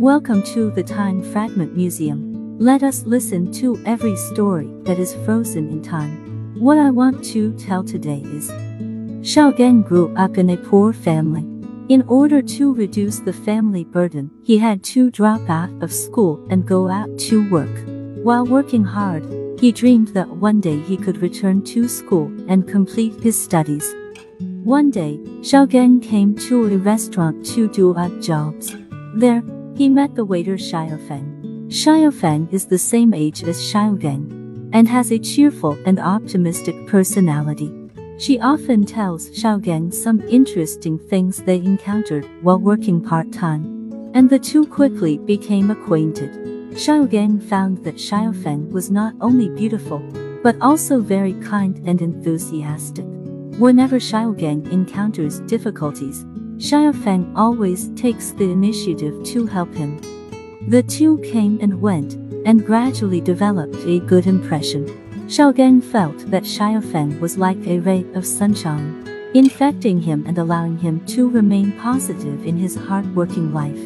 Welcome to the Time Fragment Museum. Let us listen to every story that is frozen in time. What I want to tell today is Shao Gan grew up in a poor family. In order to reduce the family burden, he had to drop out of school and go out to work. While working hard, he dreamed that one day he could return to school and complete his studies. One day, Shao Gan came to a restaurant to do odd jobs. There, he met the waiter Xiao Feng. Xiaofeng. Xiaofeng is the same age as Xiao Xiaogan and has a cheerful and optimistic personality. She often tells Xiao Xiaogan some interesting things they encountered while working part-time, and the two quickly became acquainted. Xiao Xiaogan found that Xiaofeng was not only beautiful, but also very kind and enthusiastic. Whenever Xiao Xiaogan encounters difficulties, Xiaofeng always takes the initiative to help him. The two came and went, and gradually developed a good impression. Xiaogan felt that Xiaofeng was like a ray of sunshine, infecting him and allowing him to remain positive in his hard-working life.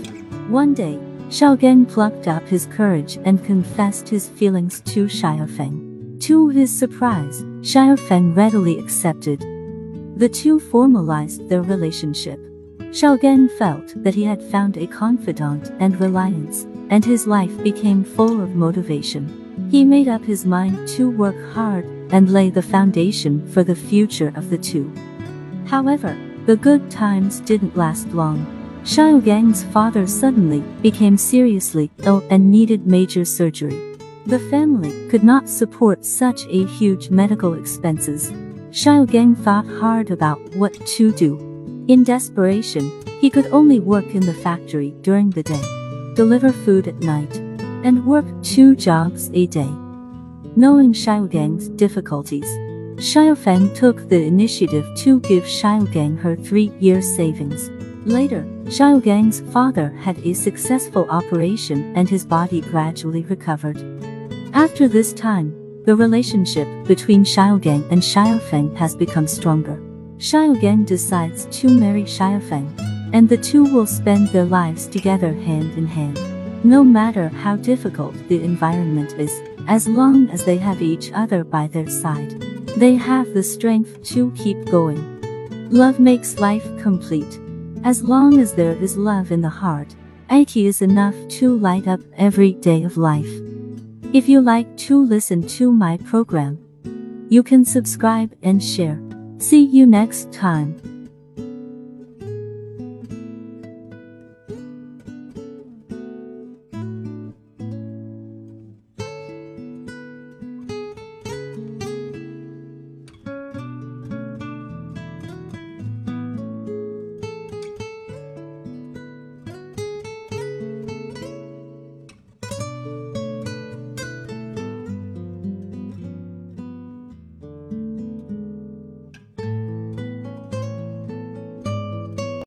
One day, Xiaogan plucked up his courage and confessed his feelings to Xiaofeng. To his surprise, Xiaofeng readily accepted. The two formalized their relationship. Xiaogan felt that he had found a confidant and reliance, and his life became full of motivation. He made up his mind to work hard and lay the foundation for the future of the two. However, the good times didn't last long. Xiaogang's father suddenly became seriously ill and needed major surgery. The family could not support such a huge medical expenses. Xiaogang thought hard about what to do. In desperation, he could only work in the factory during the day, deliver food at night, and work two jobs a day. Knowing Xiaogang's difficulties, Xiaofeng took the initiative to give Xiaogang her three-year savings. Later, Xiaogang's father had a successful operation and his body gradually recovered. After this time, the relationship between Xiaogang and Xiaofeng has become stronger. Xiaogan decides to marry Xiaofeng, and the two will spend their lives together hand in hand. No matter how difficult the environment is, as long as they have each other by their side, they have the strength to keep going. Love makes life complete. As long as there is love in the heart, it is enough to light up every day of life. If you like to listen to my program, you can subscribe and share. See you next time.